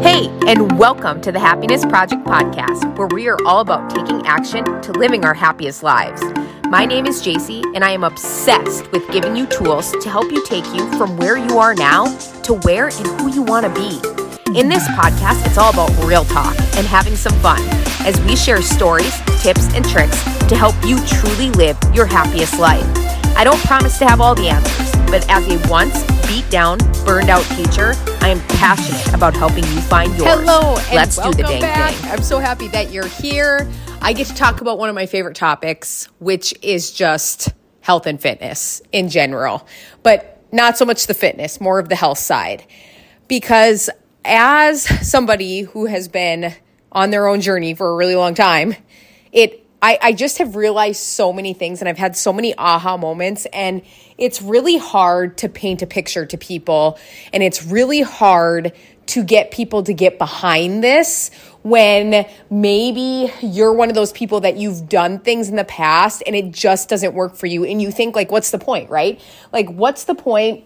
Hey, and welcome to the Happiness Project podcast, where we are all about taking action to living our happiest lives. My name is JC, and I am obsessed with giving you tools to help you take you from where you are now to where and who you want to be. In this podcast, it's all about real talk and having some fun as we share stories, tips, and tricks to help you truly live your happiest life. I don't promise to have all the answers, but as a once beat down, burned out teacher, I am passionate about helping you find yours. Hello, and let's do the welcome dang back. thing. I'm so happy that you're here. I get to talk about one of my favorite topics, which is just health and fitness in general, but not so much the fitness, more of the health side. Because as somebody who has been on their own journey for a really long time, it I, I just have realized so many things and I've had so many aha moments. And it's really hard to paint a picture to people. And it's really hard to get people to get behind this when maybe you're one of those people that you've done things in the past and it just doesn't work for you. And you think like what's the point right? Like what's the point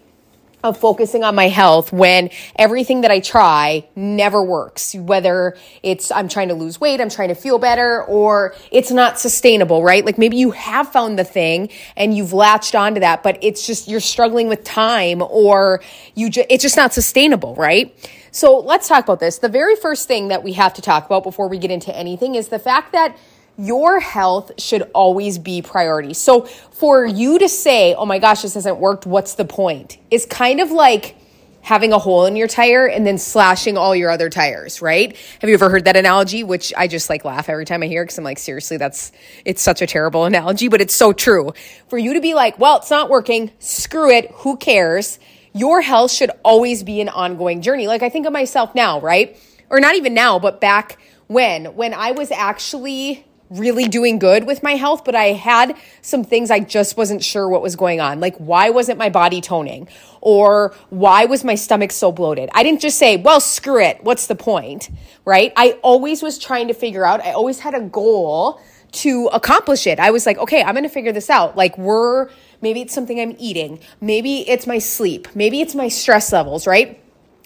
of focusing on my health when everything that I try never works. Whether it's I'm trying to lose weight, I'm trying to feel better, or it's not sustainable, right? Like maybe you have found the thing and you've latched onto that, but it's just you're struggling with time or you just it's just not sustainable, right? So let's talk about this. The very first thing that we have to talk about before we get into anything is the fact that your health should always be priority. So for you to say, oh my gosh, this hasn't worked, what's the point? Is kind of like having a hole in your tire and then slashing all your other tires, right? Have you ever heard that analogy? Which I just like laugh every time I hear because I'm like, seriously, that's, it's such a terrible analogy, but it's so true. For you to be like, well, it's not working, screw it, who cares? Your health should always be an ongoing journey. Like I think of myself now, right? Or not even now, but back when, when I was actually really doing good with my health, but I had some things I just wasn't sure what was going on. Like, why wasn't my body toning? Or why was my stomach so bloated? I didn't just say, well, screw it. What's the point? Right? I always was trying to figure out, I always had a goal to accomplish it. I was like, okay, I'm going to figure this out. Like, we're, maybe it's something I'm eating. Maybe it's my sleep. Maybe it's my stress levels, right?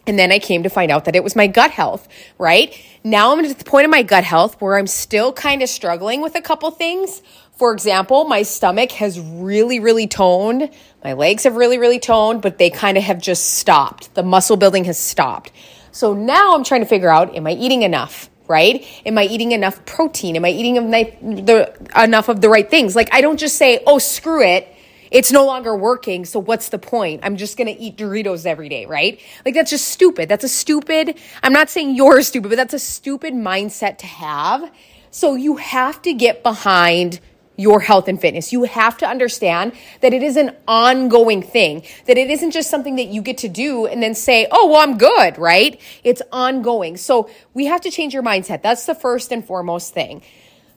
And then I came to find out that it was my gut health, right? Now I'm at the point of my gut health where I'm still kind of struggling with a couple things. For example, my stomach has really, really toned. My legs have really, really toned, but they kind of have just stopped. The muscle building has stopped. So now I'm trying to figure out am I eating enough? Right? Am I eating enough protein? Am I eating enough of the right things? Like, I don't just say, oh, screw it it's no longer working. So what's the point? I'm just going to eat Doritos every day, right? Like that's just stupid. That's a stupid, I'm not saying you're stupid, but that's a stupid mindset to have. So you have to get behind your health and fitness. You have to understand that it is an ongoing thing, that it isn't just something that you get to do and then say, oh, well, I'm good, right? It's ongoing. So we have to change your mindset. That's the first and foremost thing.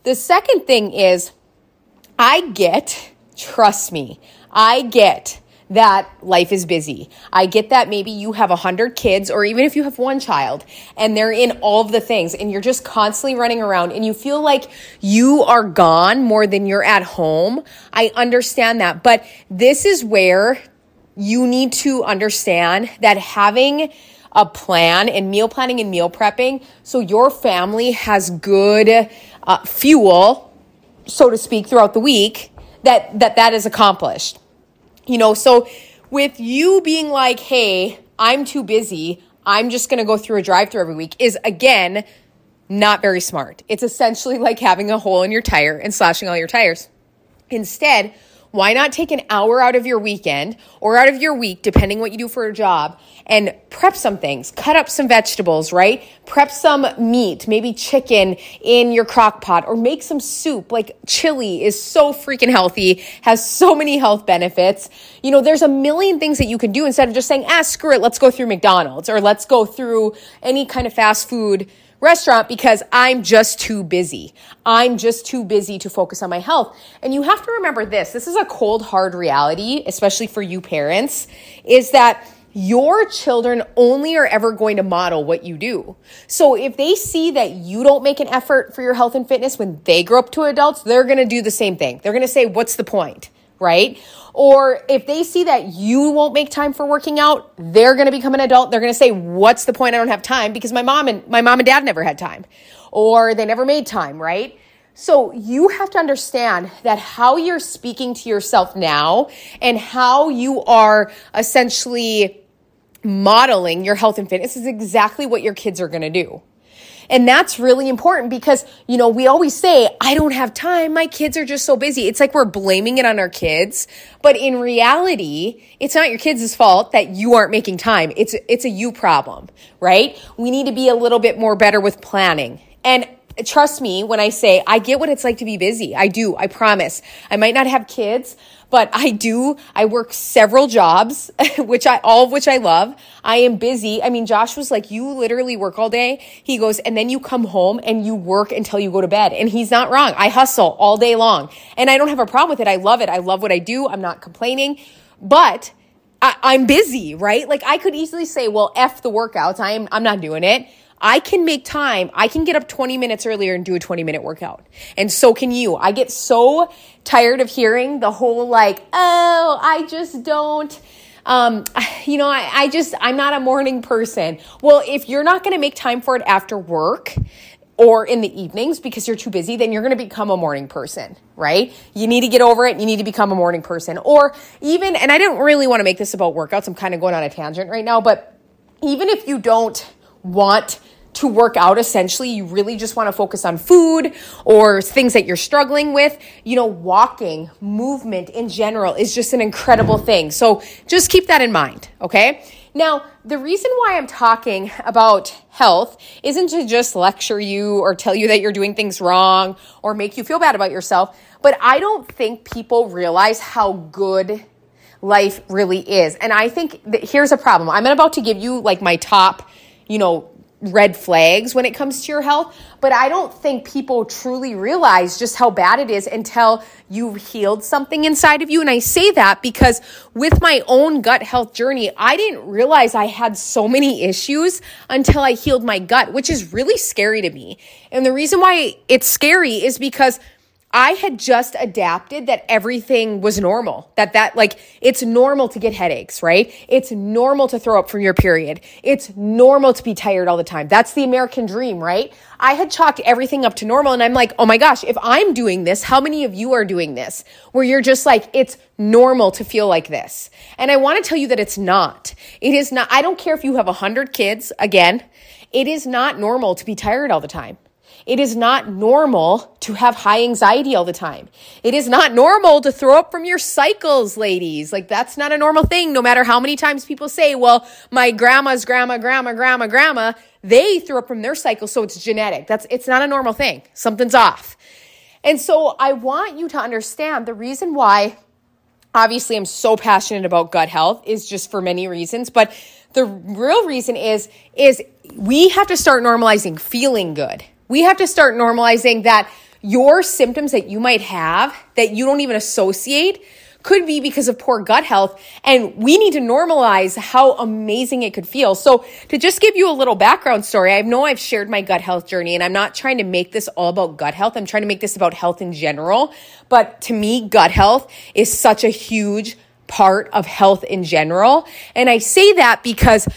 The second thing is, I get Trust me, I get that life is busy. I get that maybe you have a hundred kids or even if you have one child and they're in all of the things and you're just constantly running around and you feel like you are gone more than you're at home. I understand that, but this is where you need to understand that having a plan and meal planning and meal prepping so your family has good uh, fuel, so to speak, throughout the week that that that is accomplished. You know, so with you being like, "Hey, I'm too busy. I'm just going to go through a drive-through every week" is again not very smart. It's essentially like having a hole in your tire and slashing all your tires. Instead, why not take an hour out of your weekend or out of your week, depending what you do for a job, and prep some things, cut up some vegetables, right? Prep some meat, maybe chicken in your crock pot, or make some soup. Like chili is so freaking healthy, has so many health benefits. You know, there's a million things that you can do instead of just saying, ah, screw it, let's go through McDonald's or let's go through any kind of fast food restaurant because I'm just too busy. I'm just too busy to focus on my health. And you have to remember this this is a cold, hard reality, especially for you parents, is that your children only are ever going to model what you do. So if they see that you don't make an effort for your health and fitness when they grow up to adults, they're going to do the same thing. They're going to say, What's the point? Right? Or if they see that you won't make time for working out, they're going to become an adult. They're going to say, "What's the point? I don't have time because my mom and my mom and dad never had time." Or they never made time, right? So you have to understand that how you're speaking to yourself now and how you are essentially modeling your health and fitness is exactly what your kids are going to do. And that's really important because, you know, we always say, I don't have time. My kids are just so busy. It's like we're blaming it on our kids. But in reality, it's not your kids' fault that you aren't making time. It's, it's a you problem, right? We need to be a little bit more better with planning. And trust me when I say I get what it's like to be busy. I do. I promise. I might not have kids, but I do. I work several jobs, which I, all of which I love. I am busy. I mean, Josh was like, you literally work all day. He goes, and then you come home and you work until you go to bed. And he's not wrong. I hustle all day long and I don't have a problem with it. I love it. I love what I do. I'm not complaining, but I, am busy, right? Like I could easily say, well, F the workouts. I'm, I'm not doing it. I can make time. I can get up 20 minutes earlier and do a 20 minute workout. And so can you. I get so tired of hearing the whole like, oh, I just don't. Um, you know, I, I just, I'm not a morning person. Well, if you're not going to make time for it after work, or in the evenings because you're too busy, then you're going to become a morning person, right? You need to get over it. You need to become a morning person. Or even, and I don't really want to make this about workouts. I'm kind of going on a tangent right now, but even if you don't want to work out essentially you really just want to focus on food or things that you're struggling with. You know walking movement in general is just an incredible thing. So just keep that in mind okay? Now the reason why i'm talking about health isn't to just lecture you or tell you that you're doing things wrong or make you feel bad about yourself but i don't think people realize how good life really is. And i think that here's a problem. I'm about to give you like my top you know, red flags when it comes to your health, but I don't think people truly realize just how bad it is until you've healed something inside of you. And I say that because with my own gut health journey, I didn't realize I had so many issues until I healed my gut, which is really scary to me. And the reason why it's scary is because I had just adapted that everything was normal. That that like it's normal to get headaches, right? It's normal to throw up from your period. It's normal to be tired all the time. That's the American dream, right? I had chalked everything up to normal and I'm like, "Oh my gosh, if I'm doing this, how many of you are doing this?" Where you're just like, "It's normal to feel like this." And I want to tell you that it's not. It is not. I don't care if you have 100 kids, again, it is not normal to be tired all the time. It is not normal to have high anxiety all the time. It is not normal to throw up from your cycles, ladies. Like that's not a normal thing. No matter how many times people say, well, my grandma's grandma, grandma, grandma, grandma, they threw up from their cycle. So it's genetic. That's, it's not a normal thing. Something's off. And so I want you to understand the reason why obviously I'm so passionate about gut health is just for many reasons, but the real reason is is we have to start normalizing feeling good. We have to start normalizing that your symptoms that you might have that you don't even associate could be because of poor gut health. And we need to normalize how amazing it could feel. So to just give you a little background story, I know I've shared my gut health journey and I'm not trying to make this all about gut health. I'm trying to make this about health in general. But to me, gut health is such a huge part of health in general. And I say that because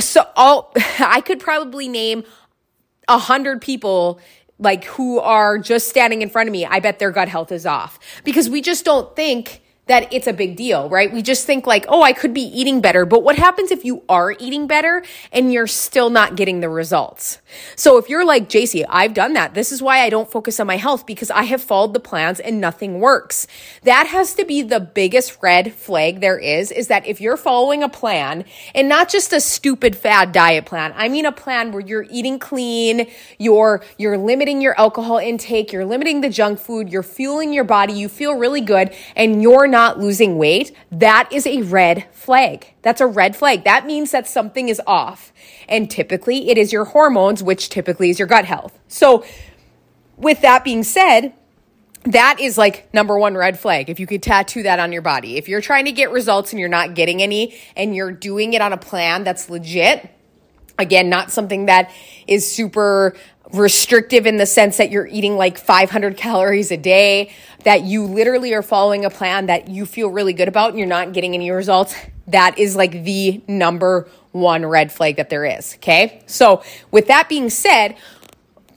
so all, I could probably name a hundred people like who are just standing in front of me, I bet their gut health is off. Because we just don't think that it's a big deal, right? We just think like, oh, I could be eating better. But what happens if you are eating better and you're still not getting the results? So if you're like, JC, I've done that. This is why I don't focus on my health because I have followed the plans and nothing works. That has to be the biggest red flag there is, is that if you're following a plan and not just a stupid fad diet plan, I mean a plan where you're eating clean, you're, you're limiting your alcohol intake, you're limiting the junk food, you're fueling your body, you feel really good, and you're not losing weight, that is a red flag. That's a red flag. That means that something is off. And typically it is your hormones, which typically is your gut health. So with that being said, that is like number one red flag. If you could tattoo that on your body, if you're trying to get results and you're not getting any and you're doing it on a plan that's legit, Again, not something that is super restrictive in the sense that you're eating like 500 calories a day, that you literally are following a plan that you feel really good about and you're not getting any results. That is like the number one red flag that there is. Okay. So with that being said,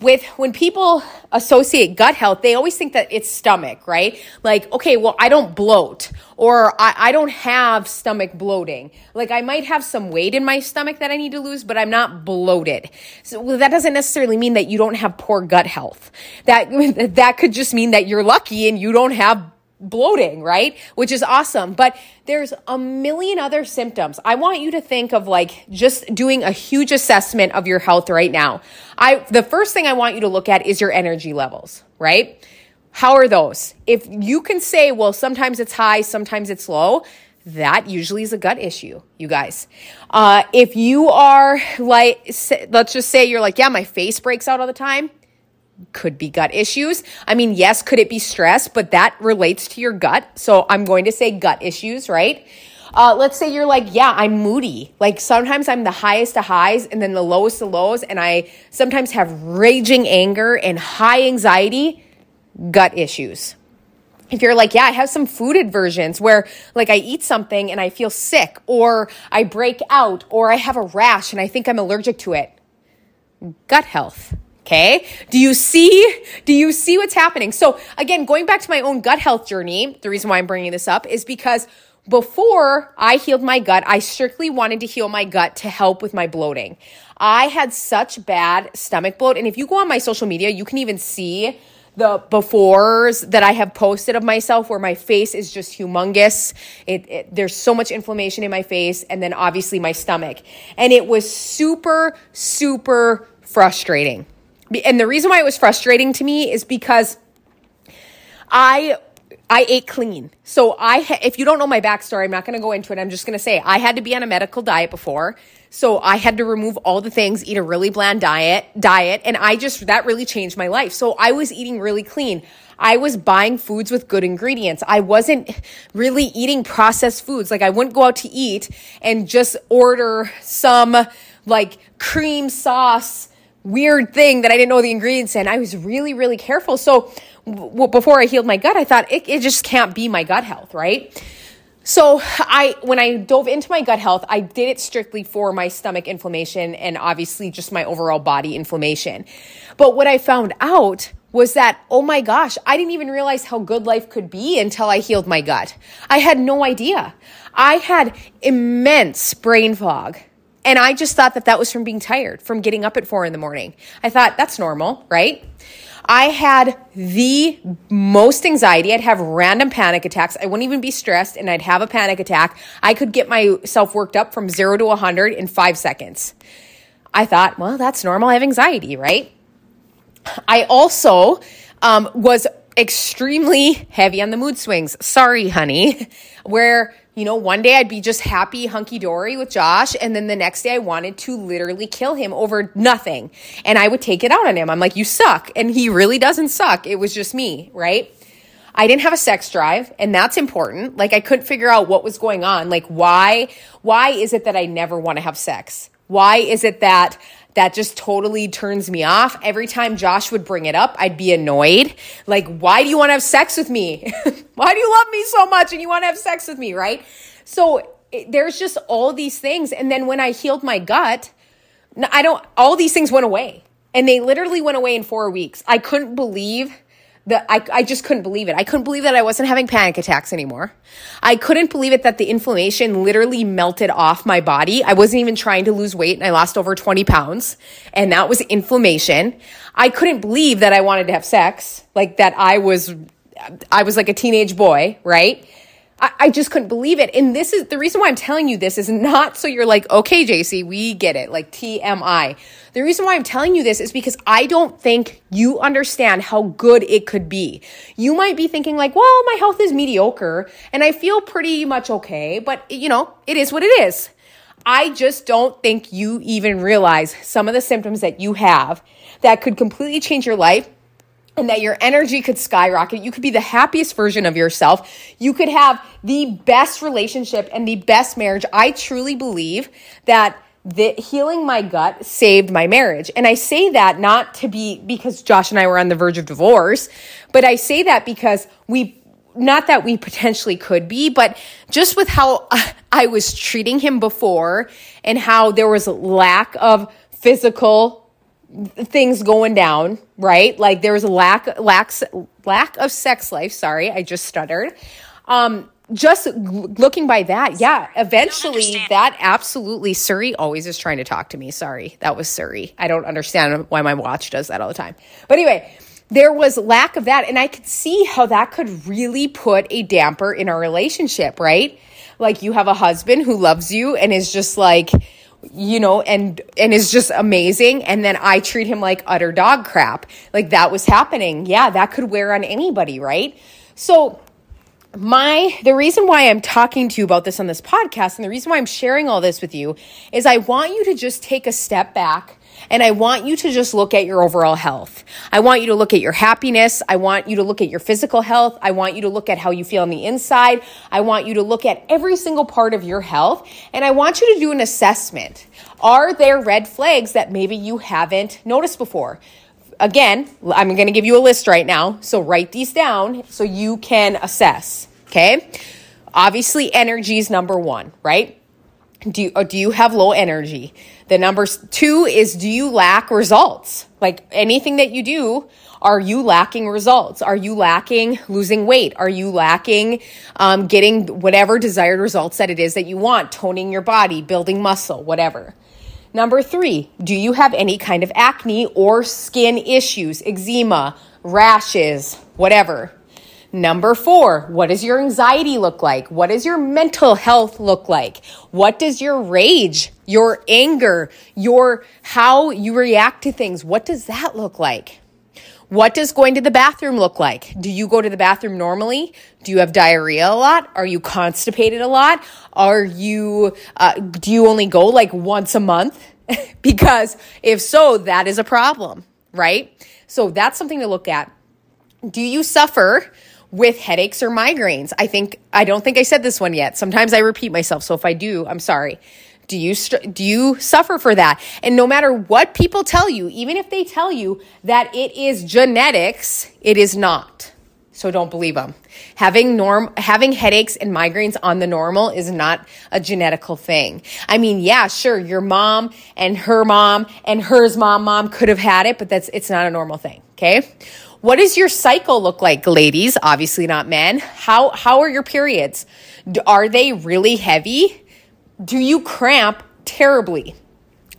with when people associate gut health, they always think that it's stomach, right? Like, okay, well, I don't bloat or I, I don't have stomach bloating. Like, I might have some weight in my stomach that I need to lose, but I'm not bloated. So well, that doesn't necessarily mean that you don't have poor gut health. That, that could just mean that you're lucky and you don't have bloating, right? Which is awesome. But there's a million other symptoms. I want you to think of like just doing a huge assessment of your health right now. I the first thing I want you to look at is your energy levels, right? How are those? If you can say, well, sometimes it's high, sometimes it's low, that usually is a gut issue, you guys. Uh, if you are like, let's just say you're like, yeah, my face breaks out all the time could be gut issues. I mean, yes, could it be stress, but that relates to your gut. So I'm going to say gut issues, right? Uh, let's say you're like, yeah, I'm moody. Like sometimes I'm the highest of highs and then the lowest of lows, and I sometimes have raging anger and high anxiety, gut issues. If you're like, yeah, I have some food aversions where like I eat something and I feel sick, or I break out, or I have a rash and I think I'm allergic to it, gut health. Okay. Do you see, do you see what's happening? So again, going back to my own gut health journey, the reason why I'm bringing this up is because before I healed my gut, I strictly wanted to heal my gut to help with my bloating. I had such bad stomach bloat. And if you go on my social media, you can even see the befores that I have posted of myself where my face is just humongous. It, it, there's so much inflammation in my face and then obviously my stomach. And it was super, super frustrating. And the reason why it was frustrating to me is because I I ate clean. So I if you don't know my backstory, I'm not going to go into it. I'm just going to say I had to be on a medical diet before. So I had to remove all the things, eat a really bland diet, diet, and I just that really changed my life. So I was eating really clean. I was buying foods with good ingredients. I wasn't really eating processed foods. Like I wouldn't go out to eat and just order some like cream sauce weird thing that I didn't know the ingredients in. I was really, really careful. So w- before I healed my gut, I thought it, it just can't be my gut health, right? So I when I dove into my gut health, I did it strictly for my stomach inflammation and obviously just my overall body inflammation. But what I found out was that oh my gosh, I didn't even realize how good life could be until I healed my gut. I had no idea. I had immense brain fog. And I just thought that that was from being tired, from getting up at four in the morning. I thought that's normal, right? I had the most anxiety. I'd have random panic attacks. I wouldn't even be stressed and I'd have a panic attack. I could get myself worked up from zero to 100 in five seconds. I thought, well, that's normal. I have anxiety, right? I also um, was extremely heavy on the mood swings. Sorry, honey. Where you know, one day I'd be just happy, hunky dory with Josh. And then the next day I wanted to literally kill him over nothing. And I would take it out on him. I'm like, you suck. And he really doesn't suck. It was just me, right? I didn't have a sex drive and that's important. Like I couldn't figure out what was going on. Like why, why is it that I never want to have sex? Why is it that that just totally turns me off. Every time Josh would bring it up, I'd be annoyed. Like, why do you want to have sex with me? why do you love me so much and you want to have sex with me, right? So it, there's just all these things. And then when I healed my gut, I don't, all these things went away. And they literally went away in four weeks. I couldn't believe that I, I just couldn't believe it. I couldn't believe that I wasn't having panic attacks anymore. I couldn't believe it that the inflammation literally melted off my body. I wasn't even trying to lose weight and I lost over 20 pounds and that was inflammation. I couldn't believe that I wanted to have sex, like that I was, I was like a teenage boy, right? I, I just couldn't believe it. And this is the reason why I'm telling you this is not so you're like, okay, JC, we get it, like TMI. The reason why I'm telling you this is because I don't think you understand how good it could be. You might be thinking like, well, my health is mediocre and I feel pretty much okay, but you know, it is what it is. I just don't think you even realize some of the symptoms that you have that could completely change your life and that your energy could skyrocket. You could be the happiest version of yourself. You could have the best relationship and the best marriage. I truly believe that the healing my gut saved my marriage. And I say that not to be because Josh and I were on the verge of divorce, but I say that because we not that we potentially could be, but just with how I was treating him before and how there was lack of physical things going down, right? Like there was a lack lack lack of sex life, sorry, I just stuttered. Um just looking by that, yeah, eventually that absolutely Siri always is trying to talk to me. Sorry, that was Siri. I don't understand why my watch does that all the time. But anyway, there was lack of that and I could see how that could really put a damper in our relationship, right? Like you have a husband who loves you and is just like you know and and is just amazing and then I treat him like utter dog crap. Like that was happening. Yeah, that could wear on anybody, right? So my the reason why I'm talking to you about this on this podcast and the reason why I'm sharing all this with you is I want you to just take a step back and I want you to just look at your overall health. I want you to look at your happiness. I want you to look at your physical health. I want you to look at how you feel on the inside. I want you to look at every single part of your health and I want you to do an assessment. Are there red flags that maybe you haven't noticed before? again, I'm going to give you a list right now. So write these down so you can assess. Okay. Obviously, energy is number one, right? Do you, uh, do you have low energy? The number two is do you lack results? Like anything that you do, are you lacking results? Are you lacking losing weight? Are you lacking um, getting whatever desired results that it is that you want? Toning your body, building muscle, whatever. Number three, do you have any kind of acne or skin issues, eczema, rashes, whatever? Number four, what does your anxiety look like? What does your mental health look like? What does your rage, your anger, your how you react to things, what does that look like? What does going to the bathroom look like? Do you go to the bathroom normally? Do you have diarrhea a lot? Are you constipated a lot? Are you, uh, do you only go like once a month? because if so, that is a problem, right? So that's something to look at. Do you suffer with headaches or migraines? I think, I don't think I said this one yet. Sometimes I repeat myself. So if I do, I'm sorry. Do you do you suffer for that? And no matter what people tell you, even if they tell you that it is genetics, it is not. So don't believe them. Having norm having headaches and migraines on the normal is not a genetical thing. I mean, yeah, sure, your mom and her mom and hers mom mom could have had it, but that's it's not a normal thing, okay? What does your cycle look like, ladies? Obviously not men. How how are your periods? Are they really heavy? Do you cramp terribly?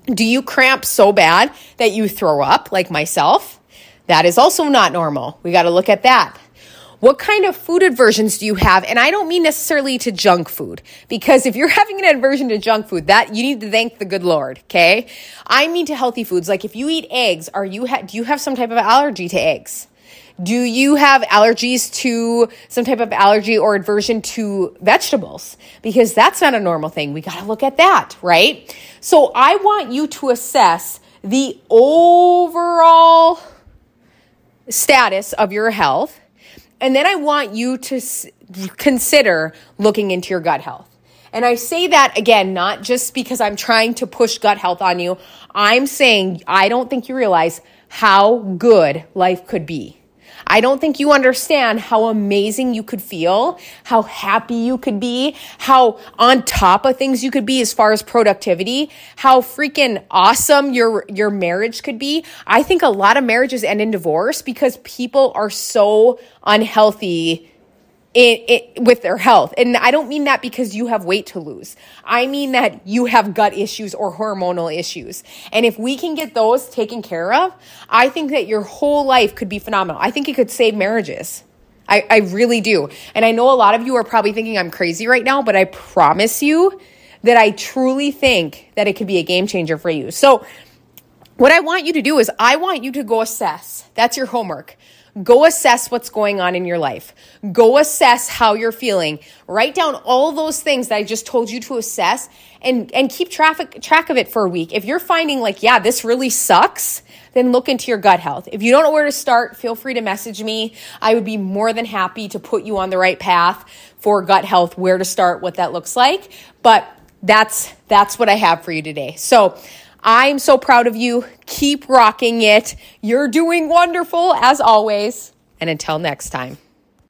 Do you cramp so bad that you throw up, like myself? That is also not normal. We got to look at that. What kind of food aversions do you have? And I don't mean necessarily to junk food, because if you're having an aversion to junk food, that you need to thank the good Lord, okay? I mean to healthy foods. Like if you eat eggs, are you ha- do you have some type of allergy to eggs? Do you have allergies to some type of allergy or aversion to vegetables? Because that's not a normal thing. We got to look at that, right? So I want you to assess the overall status of your health. And then I want you to consider looking into your gut health. And I say that again, not just because I'm trying to push gut health on you. I'm saying I don't think you realize how good life could be. I don't think you understand how amazing you could feel, how happy you could be, how on top of things you could be as far as productivity, how freaking awesome your, your marriage could be. I think a lot of marriages end in divorce because people are so unhealthy it, it, with their health. And I don't mean that because you have weight to lose. I mean that you have gut issues or hormonal issues. And if we can get those taken care of, I think that your whole life could be phenomenal. I think it could save marriages. I, I really do. And I know a lot of you are probably thinking I'm crazy right now, but I promise you that I truly think that it could be a game changer for you. So, what I want you to do is I want you to go assess. That's your homework. Go assess what's going on in your life. Go assess how you're feeling. Write down all those things that I just told you to assess and, and keep traffic, track of it for a week. If you're finding like, yeah, this really sucks, then look into your gut health. If you don't know where to start, feel free to message me. I would be more than happy to put you on the right path for gut health, where to start, what that looks like. But that's that's what I have for you today. So I'm so proud of you. Keep rocking it. You're doing wonderful as always. And until next time.